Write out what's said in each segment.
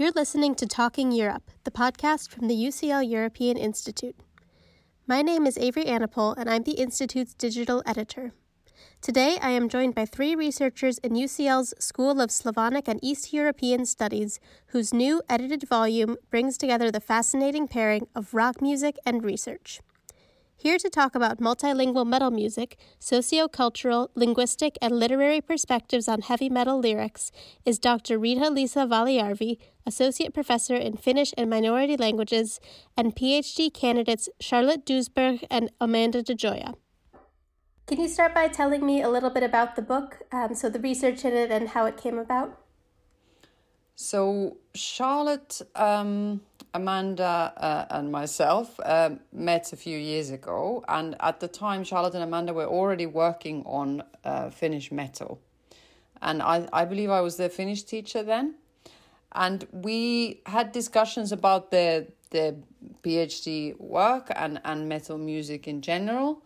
You're listening to Talking Europe, the podcast from the UCL European Institute. My name is Avery Anapol, and I'm the Institute's digital editor. Today, I am joined by three researchers in UCL's School of Slavonic and East European Studies, whose new edited volume brings together the fascinating pairing of rock music and research. Here to talk about multilingual metal music, sociocultural, linguistic, and literary perspectives on heavy metal lyrics is Dr. Rita Lisa Valijärvi, Associate Professor in Finnish and Minority Languages, and PhD candidates Charlotte Doesburg and Amanda DiGioia. Can you start by telling me a little bit about the book, um, so the research in it and how it came about? So, Charlotte, um, Amanda, uh, and myself uh, met a few years ago, and at the time, Charlotte and Amanda were already working on uh, Finnish metal. And I, I believe I was their Finnish teacher then. And we had discussions about their, their PhD work and, and metal music in general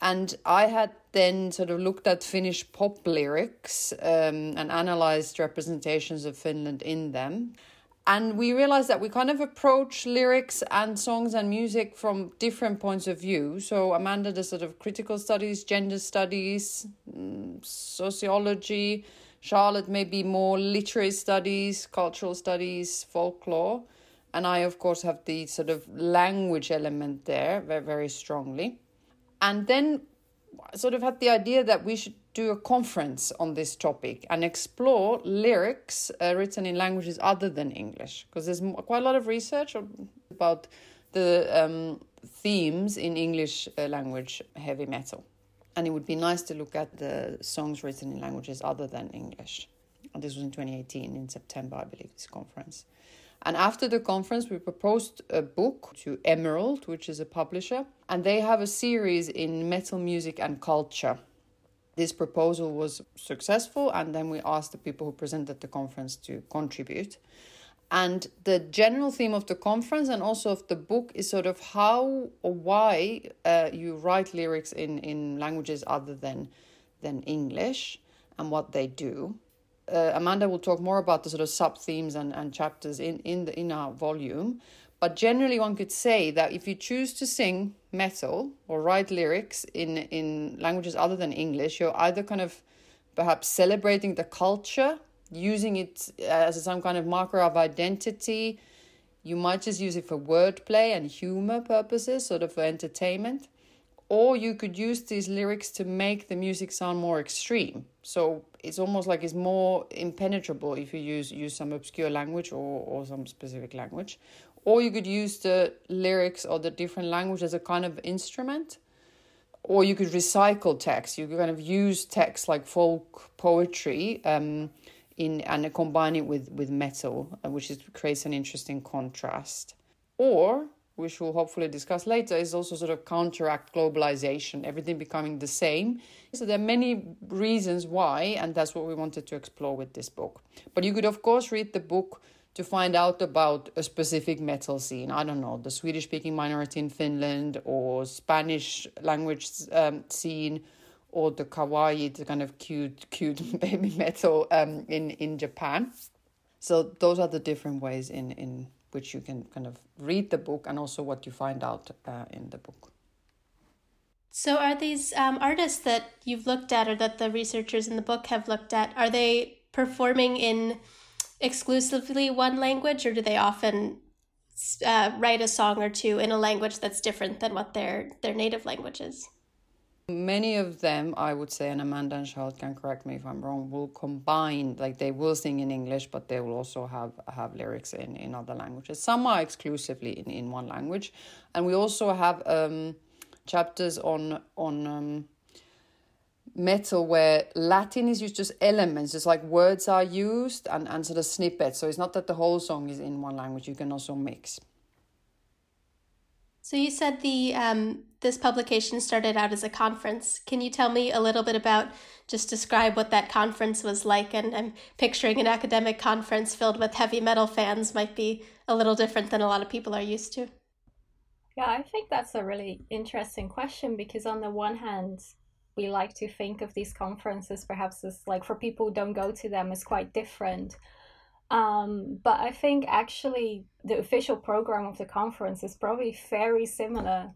and I had then sort of looked at Finnish pop lyrics um, and analyzed representations of Finland in them. And we realized that we kind of approach lyrics and songs and music from different points of view. So Amanda does sort of critical studies, gender studies, mm, sociology. Charlotte maybe more literary studies, cultural studies, folklore. And I, of course, have the sort of language element there very, very strongly and then sort of had the idea that we should do a conference on this topic and explore lyrics uh, written in languages other than English because there's quite a lot of research about the um, themes in English uh, language heavy metal. And it would be nice to look at the songs written in languages other than English. And this was in 2018, in September, I believe, this conference. And after the conference, we proposed a book to Emerald, which is a publisher, and they have a series in metal music and culture. This proposal was successful, and then we asked the people who presented the conference to contribute. And the general theme of the conference and also of the book is sort of how or why uh, you write lyrics in, in languages other than, than English and what they do uh, Amanda will talk more about the sort of sub themes and, and chapters in, in, the, in our volume. But generally, one could say that if you choose to sing metal or write lyrics in, in languages other than English, you're either kind of perhaps celebrating the culture, using it as some kind of marker of identity. You might just use it for wordplay and humor purposes, sort of for entertainment. Or you could use these lyrics to make the music sound more extreme. So it's almost like it's more impenetrable if you use use some obscure language or, or some specific language or you could use the lyrics or the different language as a kind of instrument or you could recycle text you could kind of use text like folk poetry um, in and combine it with with metal uh, which is, creates an interesting contrast or which we'll hopefully discuss later, is also sort of counteract globalization, everything becoming the same. So there are many reasons why, and that's what we wanted to explore with this book. But you could, of course, read the book to find out about a specific metal scene. I don't know, the Swedish speaking minority in Finland or Spanish language um, scene or the kawaii, the kind of cute, cute baby metal um, in, in Japan. So those are the different ways in, in which you can kind of read the book and also what you find out uh, in the book. So, are these um, artists that you've looked at or that the researchers in the book have looked at, are they performing in exclusively one language or do they often uh, write a song or two in a language that's different than what their, their native language is? Many of them, I would say, and Amanda and Charlotte can correct me if I'm wrong, will combine, like they will sing in English, but they will also have, have lyrics in, in other languages. Some are exclusively in, in one language. And we also have um, chapters on, on um, metal where Latin is used just elements, just like words are used and, and sort of snippets. So it's not that the whole song is in one language, you can also mix. So you said the um, this publication started out as a conference. Can you tell me a little bit about just describe what that conference was like? And I'm picturing an academic conference filled with heavy metal fans might be a little different than a lot of people are used to. Yeah, I think that's a really interesting question because on the one hand, we like to think of these conferences perhaps as like for people who don't go to them is quite different Um, but I think actually the official program of the conference is probably very similar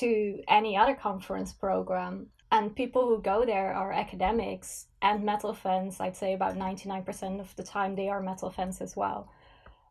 to any other conference program. And people who go there are academics and metal fans. I'd say about 99% of the time they are metal fans as well.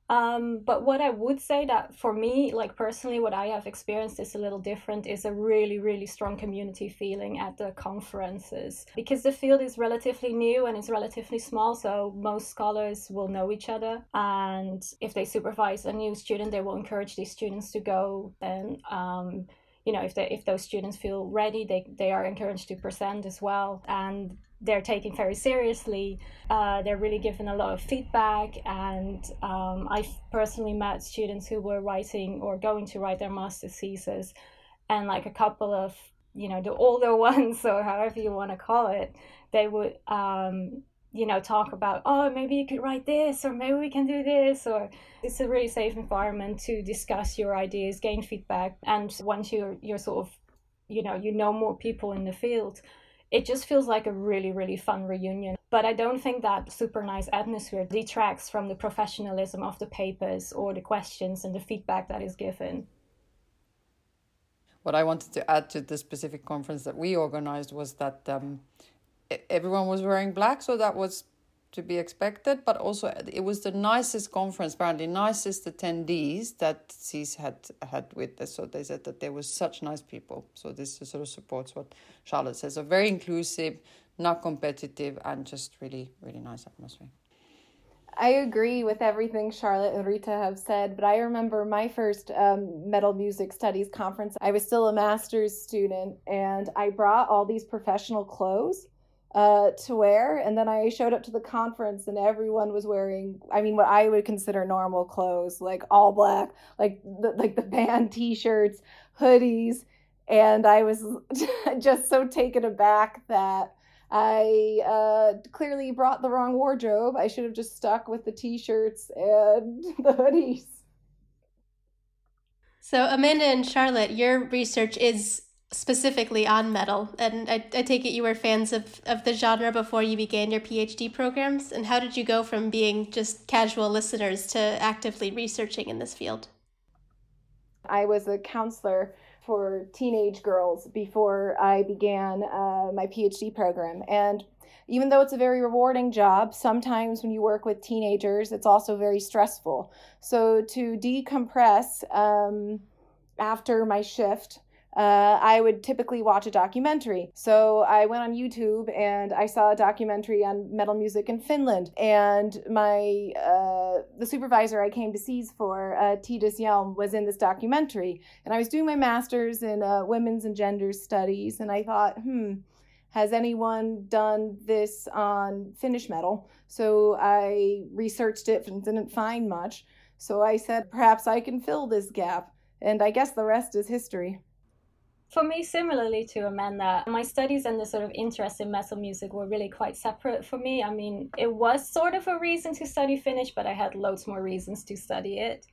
Um, but what I would say that for me, like personally, what I have experienced is a little different, is a really, really strong community feeling at the conferences. Because the field is relatively new and it's relatively small, so most scholars will know each other. And if they supervise a new student, they will encourage these students to go and um, you know if they if those students feel ready they they are encouraged to present as well and they're taken very seriously. Uh, they're really given a lot of feedback, and um, I've personally met students who were writing or going to write their master's thesis, and like a couple of you know the older ones or however you want to call it, they would um, you know talk about oh maybe you could write this or maybe we can do this or it's a really safe environment to discuss your ideas, gain feedback, and once you're you're sort of you know you know more people in the field it just feels like a really, really fun reunion. But I don't think that super nice atmosphere detracts from the professionalism of the papers or the questions and the feedback that is given. What I wanted to add to the specific conference that we organized was that um, everyone was wearing black, so that was to be expected, but also it was the nicest conference, apparently nicest attendees that SSEES had had with us. So they said that there was such nice people. So this sort of supports what Charlotte says. A very inclusive, not competitive, and just really, really nice atmosphere. I agree with everything Charlotte and Rita have said, but I remember my first um, metal music studies conference. I was still a master's student, and I brought all these professional clothes uh, to wear. And then I showed up to the conference and everyone was wearing, I mean, what I would consider normal clothes, like all black, like the, like the band t-shirts, hoodies. And I was just so taken aback that I uh, clearly brought the wrong wardrobe. I should have just stuck with the t-shirts and the hoodies. So Amanda and Charlotte, your research is specifically on metal. And I, I take it you were fans of, of the genre before you began your PhD programs. And how did you go from being just casual listeners to actively researching in this field? I was a counselor for teenage girls before I began uh, my PhD program. And even though it's a very rewarding job, sometimes when you work with teenagers, it's also very stressful. So to decompress um, after my shift, uh, I would typically watch a documentary. So I went on YouTube and I saw a documentary on metal music in Finland. And my uh, the supervisor I came to SSEES for, uh, Titus Hjelm, was in this documentary. And I was doing my master's in uh, women's and gender studies, and I thought, hmm. Has anyone done this on Finnish metal? So I researched it and didn't find much. So I said, perhaps I can fill this gap. And I guess the rest is history. For me, similarly to Amanda, my studies and the sort of interest in metal music were really quite separate for me. I mean, it was sort of a reason to study Finnish, but I had loads more reasons to study it.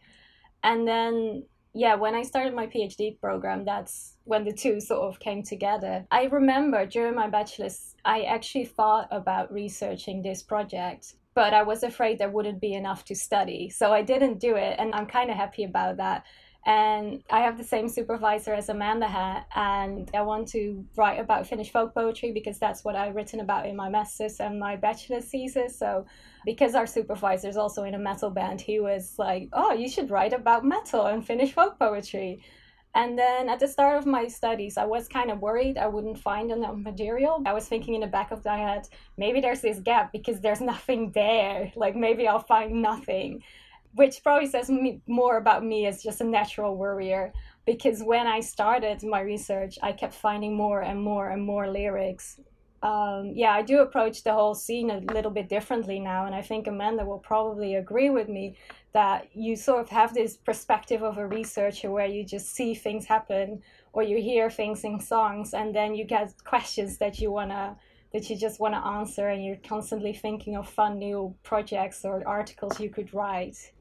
And then, yeah, when I started my PhD program, that's when the two sort of came together. I remember during my bachelor's, I actually thought about researching this project but I was afraid there wouldn't be enough to study. So I didn't do it, and I'm kind of happy about that and I have the same supervisor as Amanda had, and I want to write about Finnish folk poetry because that's what I've written about in my master's and my bachelor's thesis. So, because our supervisor is also in a metal band, he was like, "Oh, you should write about metal and Finnish folk poetry." And then at the start of my studies, I was kind of worried I wouldn't find enough material. I was thinking in the back of my head, maybe there's this gap because there's nothing there. Like maybe I'll find nothing which probably says me, more about me as just a natural worrier because when I started my research, I kept finding more and more and more lyrics. Um, yeah, I do approach the whole scene a little bit differently now, and I think Amanda will probably agree with me that you sort of have this perspective of a researcher where you just see things happen or you hear things in songs, and then you get questions that you wanna that you just want to answer, and you're constantly thinking of fun new projects or articles you could write.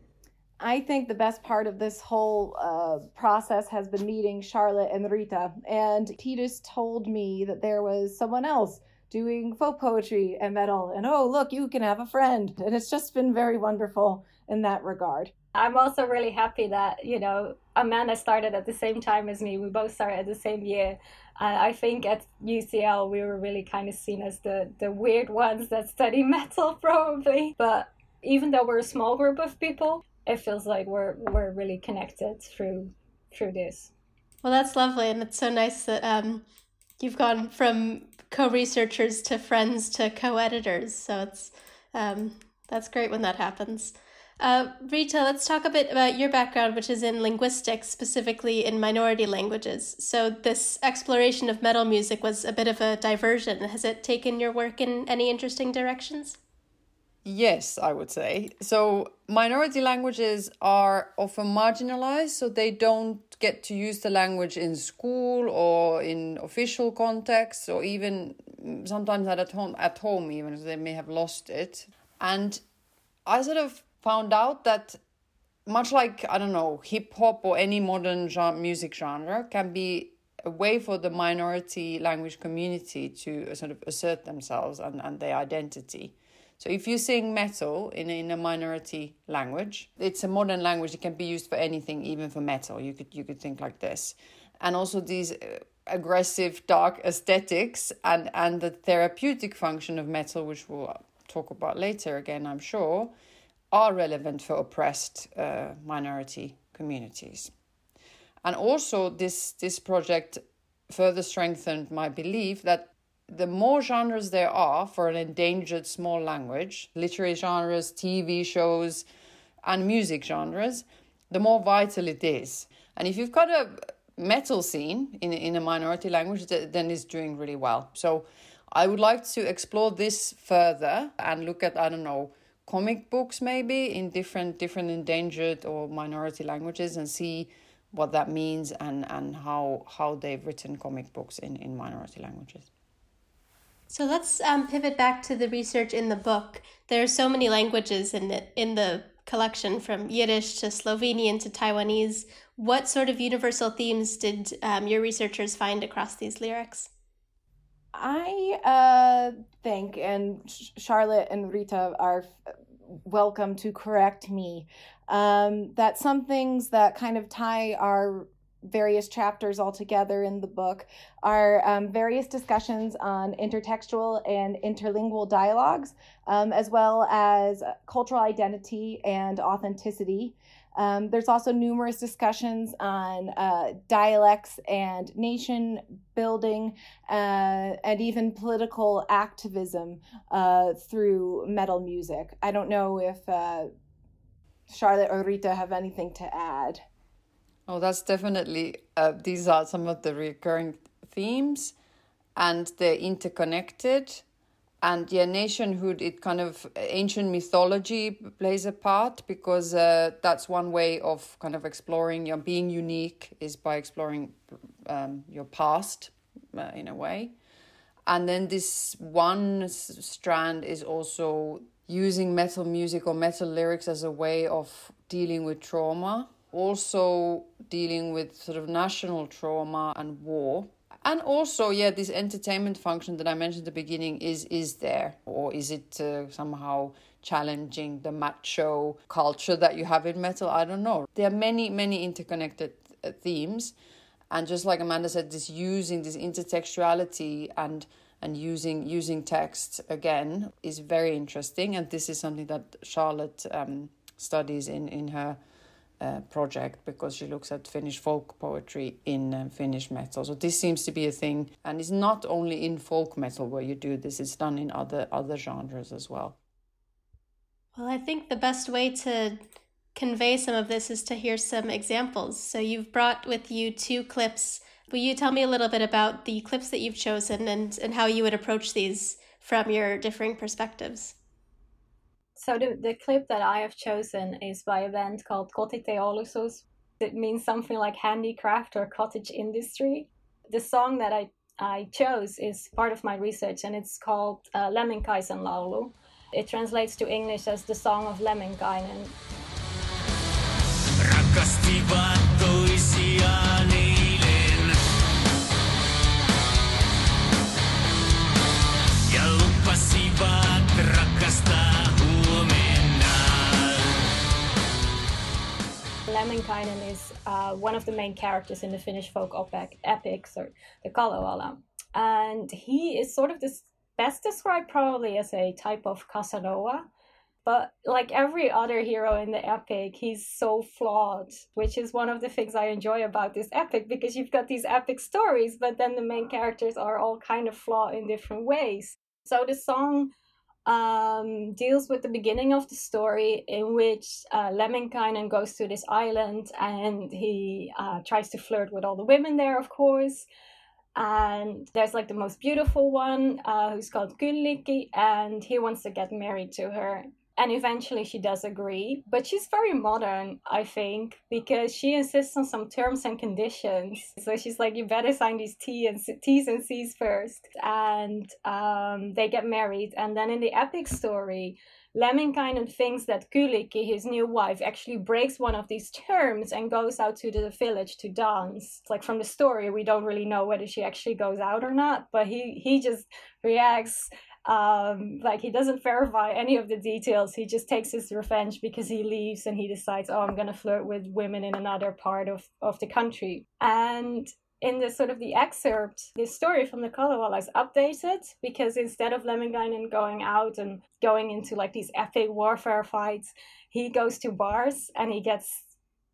I think the best part of this whole uh, process has been meeting Charlotte and Rita. And Titus told me that there was someone else doing folk poetry and metal. And oh, look, you can have a friend. And it's just been very wonderful in that regard. I'm also really happy that, you know, Amanda started at the same time as me. We both started at the same year. And I think at UCL, we were really kind of seen as the, the weird ones that study metal, probably. But even though we're a small group of people, it feels like we're, we're really connected through through this. Well, that's lovely. And it's so nice that um, you've gone from co-researchers to friends to co-editors. So it's um, that's great when that happens. Uh, Rita, let's talk a bit about your background, which is in linguistics, specifically in minority languages. So, this exploration of metal music was a bit of a diversion. Has it taken your work in any interesting directions? Yes, I would say. So, minority languages are often marginalized, so they don't get to use the language in school or in official contexts, or even mm, sometimes at home, at home, even if they may have lost it. And I sort of found out that much like I don't know hip hop or any modern genre, music genre can be a way for the minority language community to uh, sort of assert themselves and, and their identity. So if you sing metal in in a minority language, it's a modern language. It can be used for anything, even for metal. You could you could think like this, and also these uh, aggressive, dark aesthetics and and the therapeutic function of metal, which we'll talk about later again, I'm sure are relevant for oppressed uh, minority communities. And also, this, this project further strengthened my belief that the more genres there are for an endangered small language, literary genres, TV shows, and music genres, the more vital it is. And if you've got a metal scene in, in a minority language, then it's doing really well. So I would like to explore this further and look at, I don't know, comic books maybe in different different endangered or minority languages and see what that means and and how how they've written comic books in in minority languages so let's um, pivot back to the research in the book. There are so many languages in the in the collection from yiddish to slovenian to taiwanese. What sort of universal themes did um, your researchers find across these lyrics? I uh, think, and Charlotte and Rita are welcome to correct me, um, that some things that kind of tie our various chapters altogether in the book are um, various discussions on intertextual and interlingual dialogues, um, as well as cultural identity and authenticity. Um, there's also numerous discussions on uh, dialects and nation building uh, and even political activism uh, through metal music. I don't know if uh, Charlotte or Rita have anything to add. Oh, that's definitely, uh, these are some of the recurring themes and they're interconnected. And yeah nationhood it kind of ancient mythology plays a part because uh, that's one way of kind of exploring your being unique is by exploring um, your past uh, in a way. And then this one strand is also using metal music or metal lyrics as a way of dealing with trauma also dealing with sort of national trauma and war. And also yeah this entertainment function that i mentioned at the beginning is is there. Or is it uh, somehow challenging the macho culture that you have in metal? I don't know. There are many many interconnected uh, themes. And just like amanda said this using this intertextuality and and using using text again is very interesting. And this is something that charlotte um, studies in in her uh, project because she looks at Finnish folk poetry in uh, Finnish metal. So this seems to be a thing, and it's not only in folk metal where you do this; it's done in other other genres as well. Well, I think the best way to convey some of this is to hear some examples. So you've brought with you two clips. Will you tell me a little bit about the clips that you've chosen and, and how you would approach these from your differing perspectives? So the, the clip that I have chosen is by a band called Kotiteollisuus. It means something like handicraft or cottage industry. The song that I, I chose is part of my research and it's called uh, Lemminkaisen laulu. It translates to English as the Song of Lemminkainen. Lemminkainen is uh, one of the main characters in the Finnish folk epic, epics, or the Kalevala. And he is sort of this best described probably as a type of Casanova. But like every other hero in the epic, he's so flawed, which is one of the things I enjoy about this epic because you've got these epic stories, but then the main characters are all kind of flawed in different ways. So the song um, deals with the beginning of the story in which uh, Lemminkainen goes to this island and he uh, tries to flirt with all the women there, of course. And there's like the most beautiful one uh, who's called Kyllikki, and he wants to get married to her and eventually she does agree but she's very modern i think because she insists on some terms and conditions so she's like you better sign these T and t's and c's first and um, they get married and then in the epic story Lemminkainen thinks that Kyllikki, his new wife, actually breaks one of these terms and goes out to the village to dance. Like from the story, we don't really know whether she actually goes out or not, but he he just reacts um, like he doesn't verify any of the details. He just takes his revenge because he leaves and he decides, oh, I'm gonna flirt with women in another part of, of the country. And in the sort of the excerpt, the story from the Kalevala is updated because instead of Lemminkainen going out and going into like these epic warfare fights, he goes to bars and he gets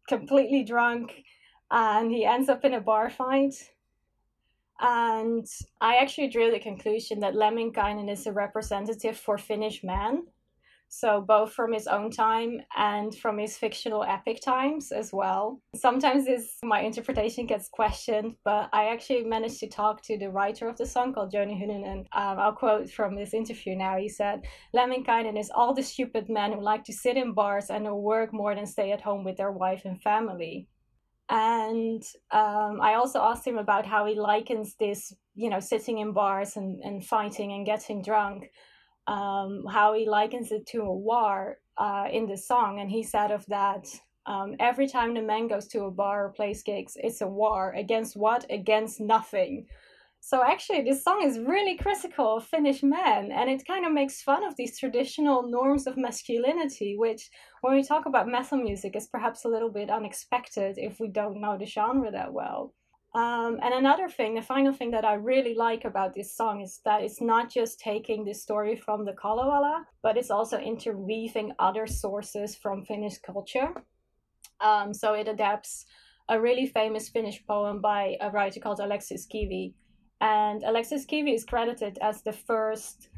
completely drunk and he ends up in a bar fight and I actually drew the conclusion that Lemminkainen is a representative for Finnish men. So, both from his own time and from his fictional epic times as well. Sometimes this, my interpretation gets questioned, but I actually managed to talk to the writer of the song called Jouni Hynynen. Um, I'll quote from this interview now. He said, Lemminkainen is all the stupid men who like to sit in bars and work more than stay at home with their wife and family and um, I also asked him about how he likens this, you know, sitting in bars and, and fighting and getting drunk, um, how he likens it to a war uh, in the song. And he said of that, um, every time the man goes to a bar or plays gigs, it's a war against what? Against nothing. So actually, this song is really critical of Finnish men, and it kind of makes fun of these traditional norms of masculinity, which, when we talk about metal music, is perhaps a little bit unexpected if we don't know the genre that well. Um, and another thing, the final thing that I really like about this song is that it's not just taking the story from the Kalevala, but it's also interweaving other sources from Finnish culture. Um, so it adapts a really famous Finnish poem by a writer called Aleksis Kivi, and Aleksis Kivi is credited as the first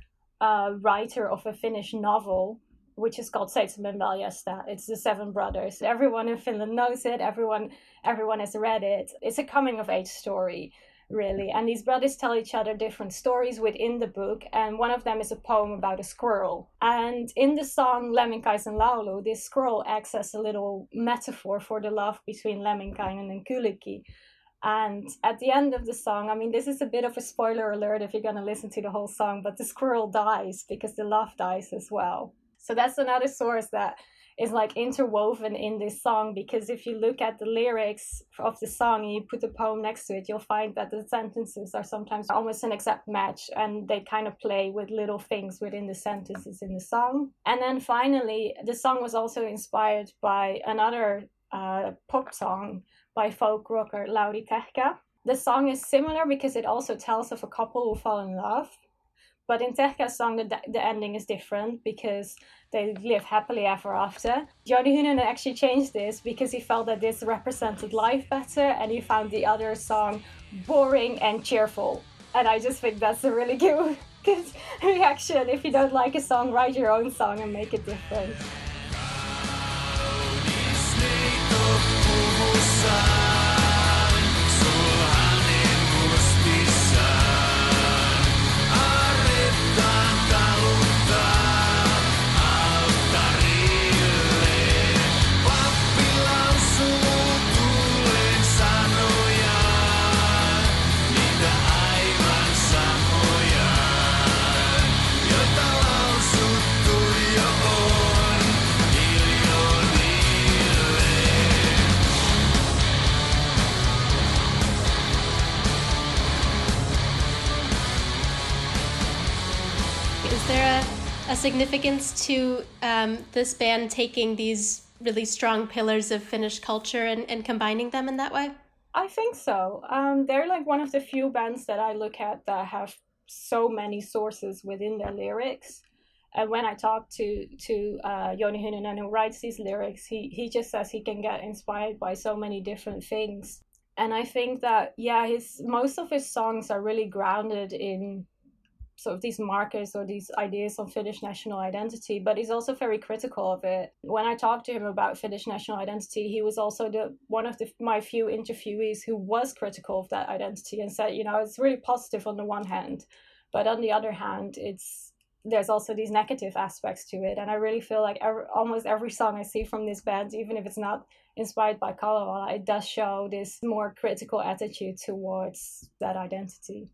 uh, writer of a Finnish novel, which is called Seitsemän veljestä. It's the Seven Brothers. Everyone in Finland knows it. Everyone, everyone has read it. It's a coming of age story, really. And these brothers tell each other different stories within the book. And one of them is a poem about a squirrel. And in the song Lemminkaisen laulu, this squirrel acts as a little metaphor for the love between Lemminkainen and Kyllikki and at the end of the song, I mean, this is a bit of a spoiler alert if you're going to listen to the whole song, but the squirrel dies because the love dies as well. So that's another source that is like interwoven in this song because if you look at the lyrics of the song and you put the poem next to it, you'll find that the sentences are sometimes almost an exact match and they kind of play with little things within the sentences in the song. And then finally, the song was also inspired by another uh, pop song by folk rocker Lauri Tähkä. The song is similar because it also tells of a couple who fall in love. But in Tähkä's song, the, the ending is different because they live happily ever after. Jouni Hynynen actually changed this because he felt that this represented life better and he found the other song boring and cheerful. And I just think that's a really good, good reaction. If you don't like a song, write your own song and make it different. A significance to um, this band taking these really strong pillars of Finnish culture and, and combining them in that way? I think so. Um, they're like one of the few bands that I look at that have so many sources within their lyrics. And when I talk to to uh, Jouni Hynynen, who writes these lyrics, he he just says he can get inspired by so many different things. And I think that yeah, his most of his songs are really grounded in sort of these markers or these ideas of Finnish national identity, but he's also very critical of it. When I talked to him about Finnish national identity, he was also the one of the, my few interviewees who was critical of that identity and said, you know, it's really positive on the one hand, but on the other hand, it's there's also these negative aspects to it. And I really feel like every, almost every song I see from this band, even if it's not inspired by Kalevala, it does show this more critical attitude towards that identity.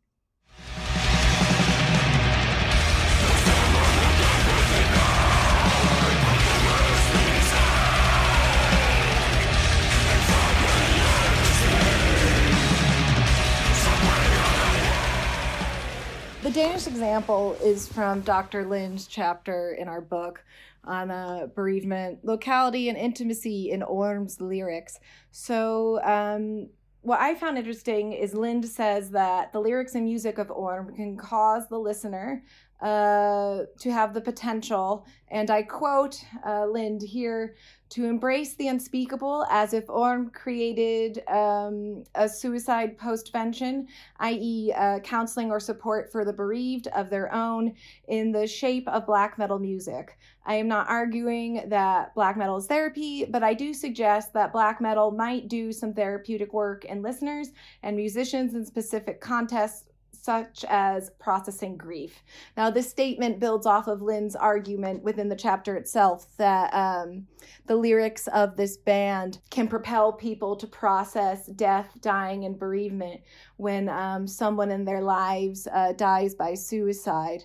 The Danish example is from Dr. Lind's chapter in our book on uh, bereavement, locality, and intimacy in Orm's lyrics. So, um, what I found interesting is Lind says that the lyrics and music of Orm can cause the listener uh, to have the potential, and I quote uh, Lind here, to embrace the unspeakable as if Orm created um, a suicide postvention, i.e., uh, counseling or support for the bereaved of their own in the shape of black metal music. I am not arguing that black metal is therapy, but I do suggest that black metal might do some therapeutic work in listeners and musicians in specific contexts such as processing grief. Now, this statement builds off of Lind's argument within the chapter itself that um, the lyrics of this band can propel people to process death, dying, and bereavement when um, someone in their lives uh, dies by suicide.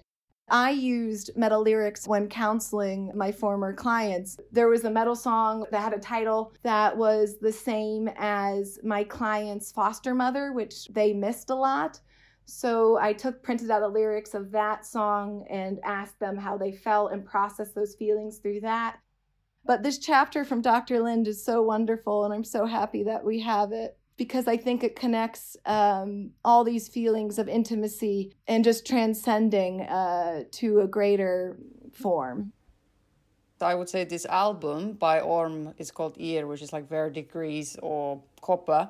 I used metal lyrics when counseling my former clients. There was a metal song that had a title that was the same as my client's foster mother, which they missed a lot. So I took printed out the lyrics of that song and asked them how they felt and processed those feelings through that. But this chapter from Dr. Lind is so wonderful, and I'm so happy that we have it because I think it connects um, all these feelings of intimacy and just transcending uh, to a greater form. I would say this album by Orm is called Ir, which is like verdigris or copper.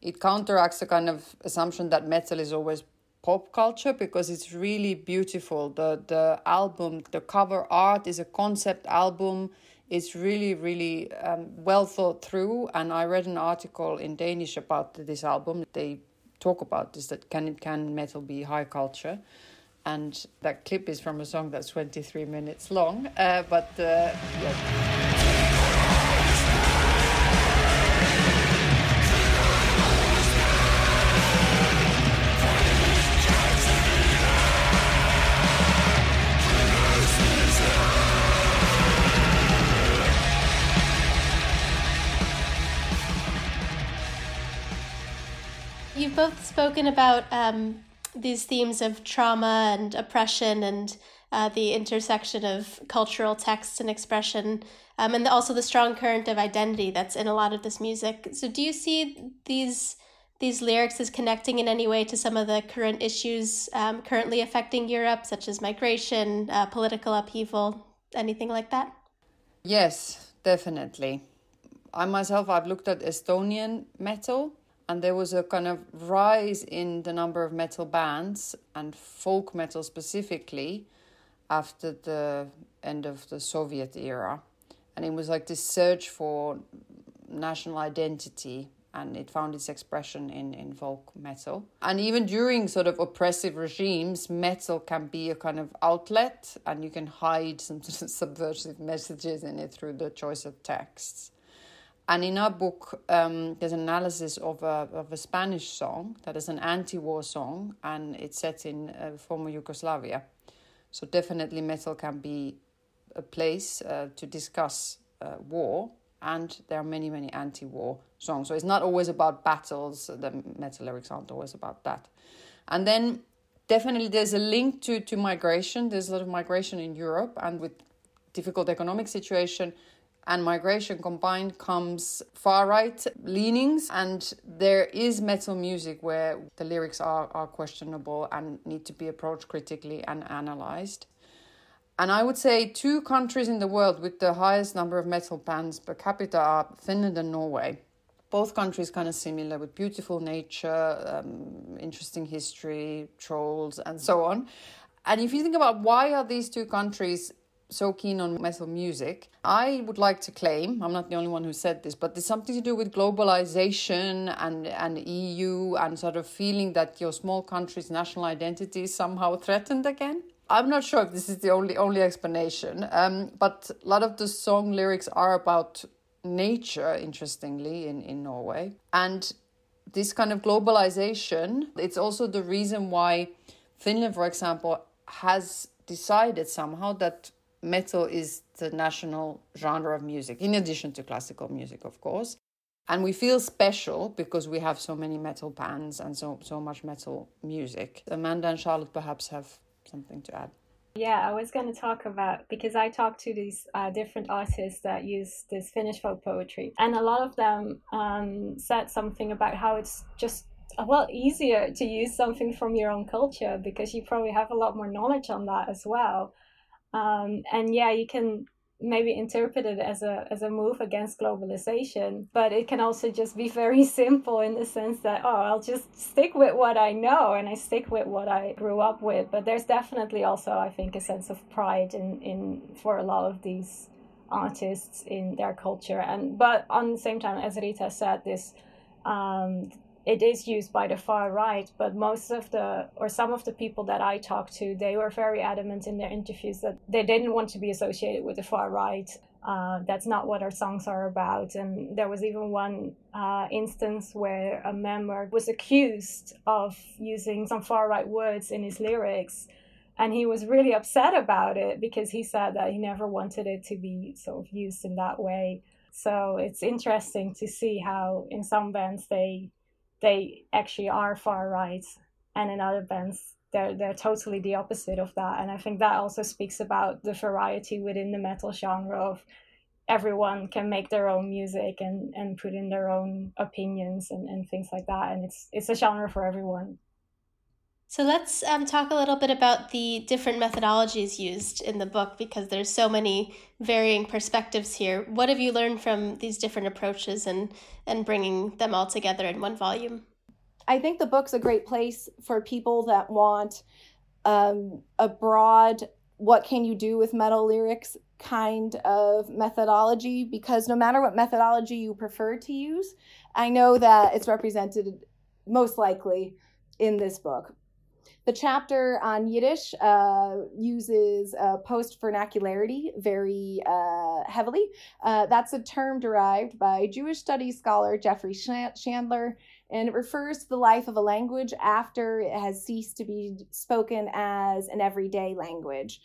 It counteracts the kind of assumption that metal is always pop culture because it's really beautiful. The the album, the cover art is a concept album. It's really really um, well thought through. And I read an article in Danish about this album. They talk about this that can it can metal be high culture. And that clip is from a song that's 23 minutes long. Uh, but uh, yeah. You've both spoken about um, these themes of trauma and oppression and uh, the intersection of cultural text and expression, um, and also the strong current of identity that's in a lot of this music. So, do you see these these lyrics as connecting in any way to some of the current issues um, currently affecting Europe, such as migration, uh, political upheaval, anything like that? Yes, definitely. I myself, I've looked at Estonian metal and there was a kind of rise in the number of metal bands and folk metal specifically after the end of the Soviet era. And it was like this search for national identity and it found its expression in, in folk metal. And even during sort of oppressive regimes, metal can be a kind of outlet and you can hide some subversive messages in it through the choice of texts. And in our book, um, there's an analysis of a, of a Spanish song that is an anti war song and it's set in uh, former Yugoslavia. So, definitely, metal can be a place uh, to discuss uh, war, and there are many, many anti war songs. So, it's not always about battles, the metal lyrics aren't always about that. And then, definitely, there's a link to, to migration. There's a lot of migration in Europe, and with difficult economic situation and migration combined comes far right leanings and there is metal music where the lyrics are, are questionable and need to be approached critically and analyzed. And i would say two countries in the world with the highest number of metal bands per capita are finland and norway. Both countries kind of similar with beautiful nature um, interesting history trolls and so on. And if you think about why are these two countries so keen on metal music. I would like to claim, I'm not the only one who said this, but there's something to do with globalization and, and EU and sort of feeling that your small country's national identity is somehow threatened again. I'm not sure if this is the only only explanation, um, but a lot of the song lyrics are about nature, interestingly, in, in Norway. And this kind of globalization, it's also the reason why Finland, for example, has decided somehow that metal is the national genre of music, in addition to classical music, of course. And we feel special because we have so many metal bands and so so much metal music. Amanda and Charlotte perhaps have something to add. Yeah, I was going to talk about because I talked to these uh, different artists that use this Finnish folk poetry, and a lot of them um, said something about how it's just a lot easier to use something from your own culture because you probably have a lot more knowledge on that as well um, and yeah, you can maybe interpret it as a as a move against globalization but it can also just be very simple in the sense that oh i'll just stick with what i know and i stick with what i grew up with. But there's definitely also i think a sense of pride in in for a lot of these artists in their culture. And but on the same time as rita said this um, it is used by the far right, but most of the, or some of the people that I talked to, they were very adamant in their interviews that they didn't want to be associated with the far right. Uh, that's not what our songs are about. And there was even one uh, instance where a member was accused of using some far right words in his lyrics. And he was really upset about it because he said that he never wanted it to be sort of used in that way. So it's interesting to see how in some bands they they actually are far right, and in other bands they're they're totally the opposite of that. And I think that also speaks about the variety within the metal genre of everyone can make their own music and and put in their own opinions and, and things like that and it's it's a genre for everyone so let's um, talk a little bit about the different methodologies used in the book because there's so many varying perspectives here. What have you learned from these different approaches and and bringing them all together in one volume? I think the book's a great place for people that want um, a broad what can you do with metal lyrics kind of methodology because no matter what methodology you prefer to use, I know that it's represented most likely in this book. The chapter on Yiddish uh, uses uh, post vernacularity very uh, heavily. Uh, that's a term derived by Jewish studies scholar Jeffrey Shandler, and it refers to the life of a language after it has ceased to be spoken as an everyday language.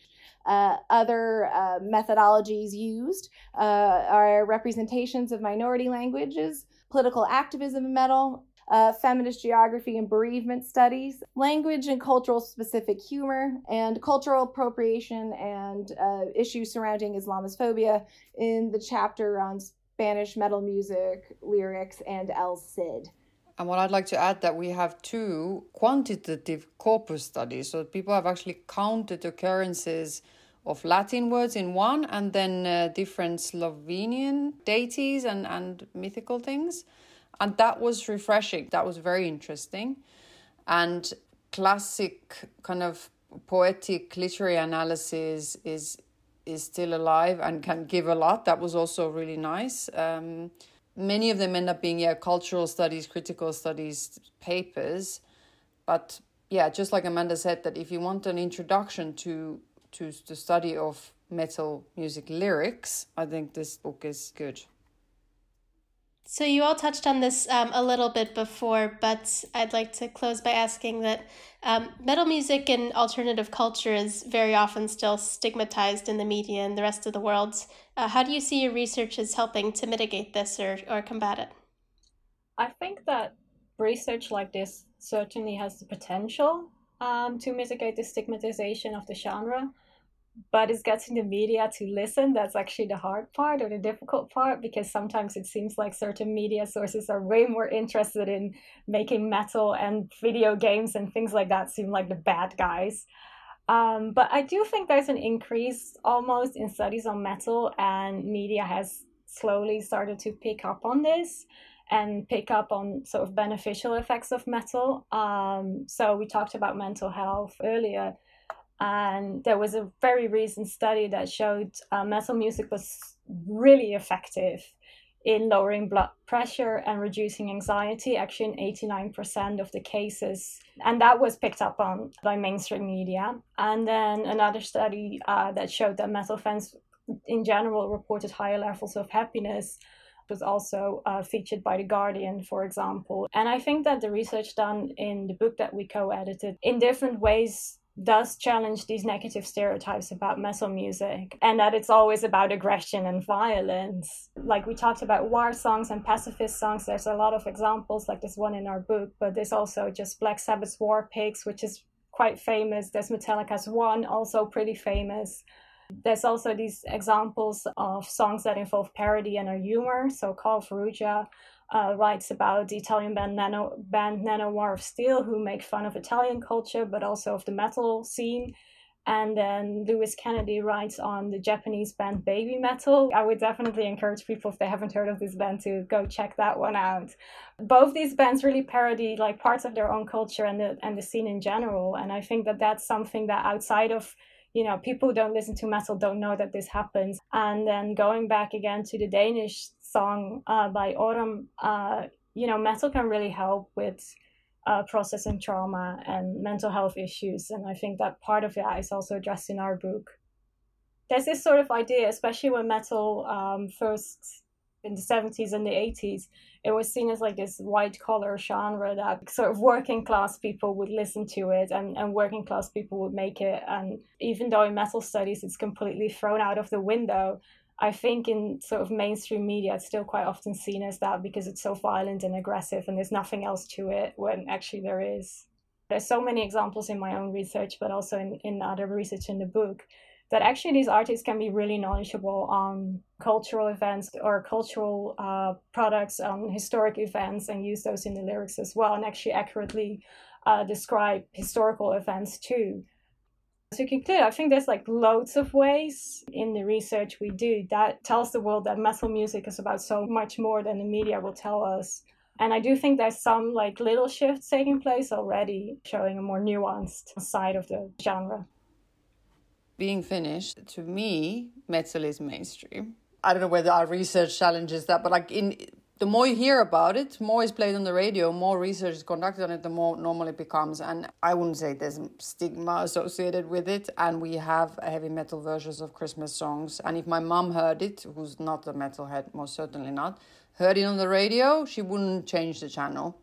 Uh, other uh, methodologies used uh, are representations of minority languages, political activism metal, uh, feminist geography and bereavement studies, language and cultural specific humor, and cultural appropriation and uh, issues surrounding Islamophobia in the chapter on Spanish metal music, lyrics, and El Cid. And what I'd like to add that we have two quantitative corpus studies. So people have actually counted occurrences of Latin words in one and then uh, different Slovenian deities and, and mythical things and that was refreshing. That was very interesting. And classic kind of poetic literary analysis is is still alive and can give a lot. That was also really nice. Um, many of them end up being yeah cultural studies critical studies papers. But yeah just like amanda said that if you want an introduction to to the study of metal music lyrics i think this book is good so, you all touched on this um, a little bit before, but I'd like to close by asking that um, metal music and alternative culture is very often still stigmatized in the media and the rest of the world. Uh, how do you see your research as helping to mitigate this or, or combat it? I think that research like this certainly has the potential um, to mitigate the stigmatization of the genre but it's getting the media to listen. That's actually the hard part or the difficult part because sometimes it seems like certain media sources are way more interested in making metal and video games and things like that seem like the bad guys. Um, but i do think there's an increase almost in studies on metal and media has slowly started to pick up on this and pick up on sort of beneficial effects of metal. Um, so we talked about mental health earlier and there was a very recent study that showed uh, metal music was really effective in lowering blood pressure and reducing anxiety, actually in 89% of the cases. And that was picked up on by mainstream media. And then another study uh, that showed that metal fans in general reported higher levels of happiness was also uh, featured by The Guardian, for example. And I think that the research done in the book that we co edited in different ways does challenge these negative stereotypes about metal music and that it's always about aggression and violence. Like we talked about war songs and pacifist songs, there's a lot of examples like this one in our book, but there's also just Black Sabbath's War Pigs, which is quite famous. There's Metallica's One, also pretty famous. There's also these examples of songs that involve parody and humor. So Carl Farrugia uh, writes about the Italian band Nano band Nanowar of Steel, who make fun of Italian culture, but also of the metal scene. And then Louis Kennedy writes on the Japanese band Baby Metal. I would definitely encourage people, if they haven't heard of this band, to go check that one out. Both these bands really parody like parts of their own culture and the and the scene in general. And I think that that's something that outside of you know people who don't listen to metal don't know that this happens and then going back again to the danish song uh, by autumn uh, you know metal can really help with uh, processing trauma and mental health issues and i think that part of it is also addressed in our book. There's this sort of idea especially when metal um, first in the 70s and the 80s it was seen as like this white collar genre that sort of working class people would listen to it and, and working class people would make it and even though in metal studies it's completely thrown out of the window i think in sort of mainstream media it's still quite often seen as that because it's so violent and aggressive and there's nothing else to it when actually there is. There's so many examples in my own research but also in, in other research in the book that actually these artists can be really knowledgeable on cultural events or cultural uh, products on historic events and use those in the lyrics as well and actually accurately uh, describe historical events too to conclude i think there's like loads of ways in the research we do that tells the world that metal music is about so much more than the media will tell us and i do think there's some like little shifts taking place already showing a more nuanced side of the genre being Finnish, to me, metal is mainstream. I don't know whether our research challenges that, but like in the more you hear about it, more is played on the radio, more research is conducted on it, the more normal it becomes. And I wouldn't say there's stigma associated with it. And we have heavy metal versions of Christmas songs. And if my mom heard it, who's not a metalhead, most certainly not, heard it on the radio, she wouldn't change the channel.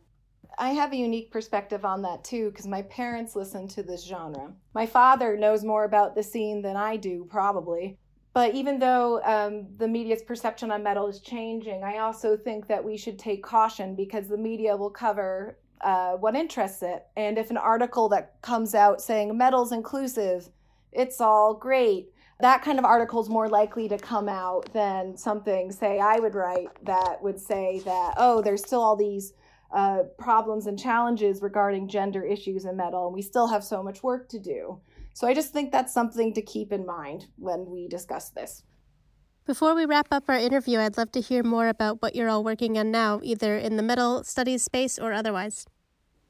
I have a unique perspective on that too because my parents listen to this genre. My father knows more about the scene than I do, probably. But even though um, the media's perception on metal is changing, I also think that we should take caution because the media will cover uh, what interests it. And if an article that comes out saying metal's inclusive, it's all great, that kind of article is more likely to come out than something, say, I would write that would say that, oh, there's still all these uh, problems and challenges regarding gender issues in metal, and we still have so much work to do. So I just think that's something to keep in mind when we discuss this. Before we wrap up our interview, I'd love to hear more about what you're all working on now, either in the metal studies space or otherwise.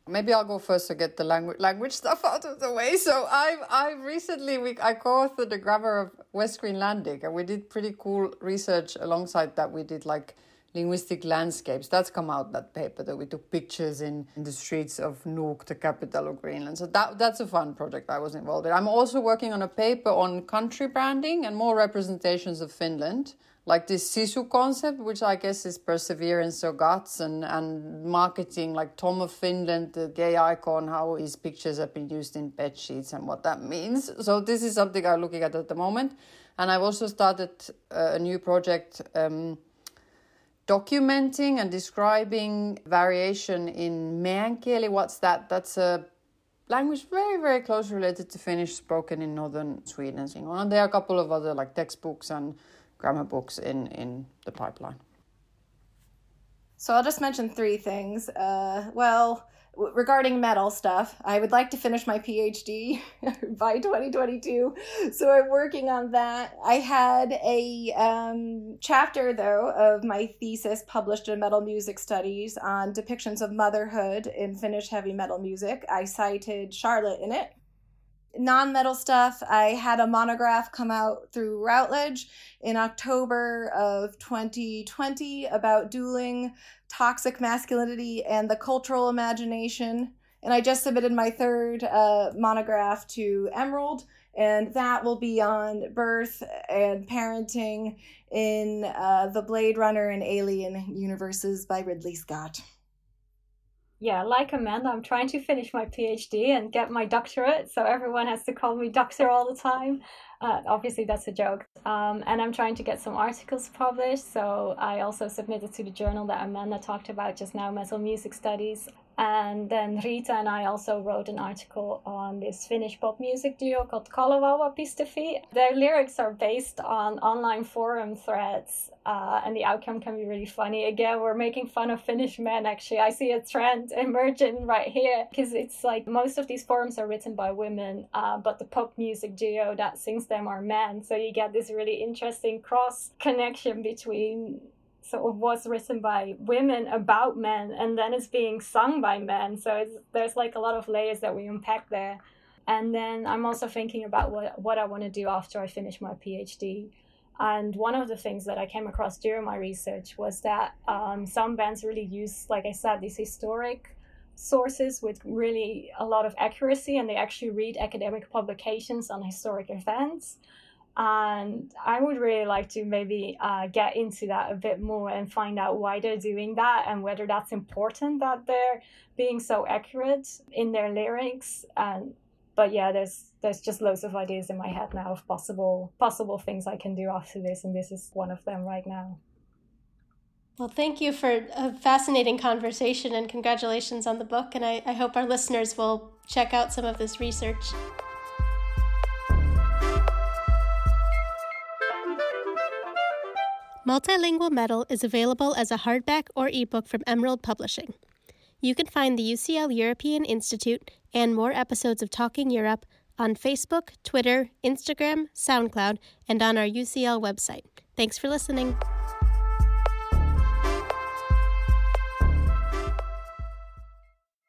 Maybe I'll go first to get the language language stuff out of the way. So I I recently we I co-authored the grammar of West Greenlandic, and we did pretty cool research alongside that. We did like linguistic landscapes. That's come out that paper that we took pictures in, in the streets of Nuuk, the capital of Greenland. So that that's a fun project I was involved in. I'm also working on a paper on country branding and more representations of Finland, like this sisu concept, which I guess is perseverance or guts and, and marketing, like Tom of Finland, the gay icon, how his pictures have been used in bed sheets and what that means. So this is something I'm looking at at the moment. And I've also started uh, a new project um, documenting and describing variation in meänkieli. What's that? That's a language very, very closely related to Finnish spoken in northern Sweden and And there are a couple of other like textbooks and grammar books in, in the pipeline. So I'll just mention three things. Uh, well, regarding metal stuff, I would like to finish my PhD by 2022. So I'm working on that. I had a um, chapter, though, of my thesis published in Metal Music Studies on depictions of motherhood in Finnish heavy metal music. I cited Charlotte in it non metal stuff, I had a monograph come out through Routledge in October of 2020 about dueling, toxic masculinity, and the cultural imagination. And I just submitted my third uh, monograph to Emerald, and that will be on birth and parenting in uh, the Blade Runner and Alien universes by Ridley Scott yeah, like Amanda, I'm trying to finish my PhD and get my doctorate. So everyone has to call me doctor all the time. Uh, obviously, that's a joke. Um, and I'm trying to get some articles published. So I also submitted to the journal that Amanda talked about just now, Metal Music Studies. And then Rita and I also wrote an article on this Finnish pop music duo called Kalevauva.fi. Their lyrics are based on online forum threads, uh, and the outcome can be really funny. Again, we're making fun of Finnish men, actually. I see a trend emerging right here because it's like most of these forums are written by women, uh, but the pop music duo that sings them are men. So you get this really interesting cross connection between sort of was written by women about men and then it's being sung by men. So it's, there's like a lot of layers that we unpack there. And then i'm also thinking about what, what i want to do after i finish my phd and one of the things that i came across during my research was that um, some bands really use like i said these historic sources with really a lot of accuracy and they actually read academic publications on historic events and I would really like to maybe uh, get into that a bit more and find out why they're doing that and whether that's important that they're being so accurate in their lyrics. And but yeah, there's there's just loads of ideas in my head now of possible possible things I can do after this, and this is one of them right now. Well, thank you for a fascinating conversation and congratulations on the book. And I, I hope our listeners will check out some of this research. Multilingual Metal is available as a hardback or ebook from Emerald Publishing. You can find the UCL European Institute and more episodes of Talking Europe on Facebook, Twitter, Instagram, SoundCloud, and on our UCL website. Thanks for listening.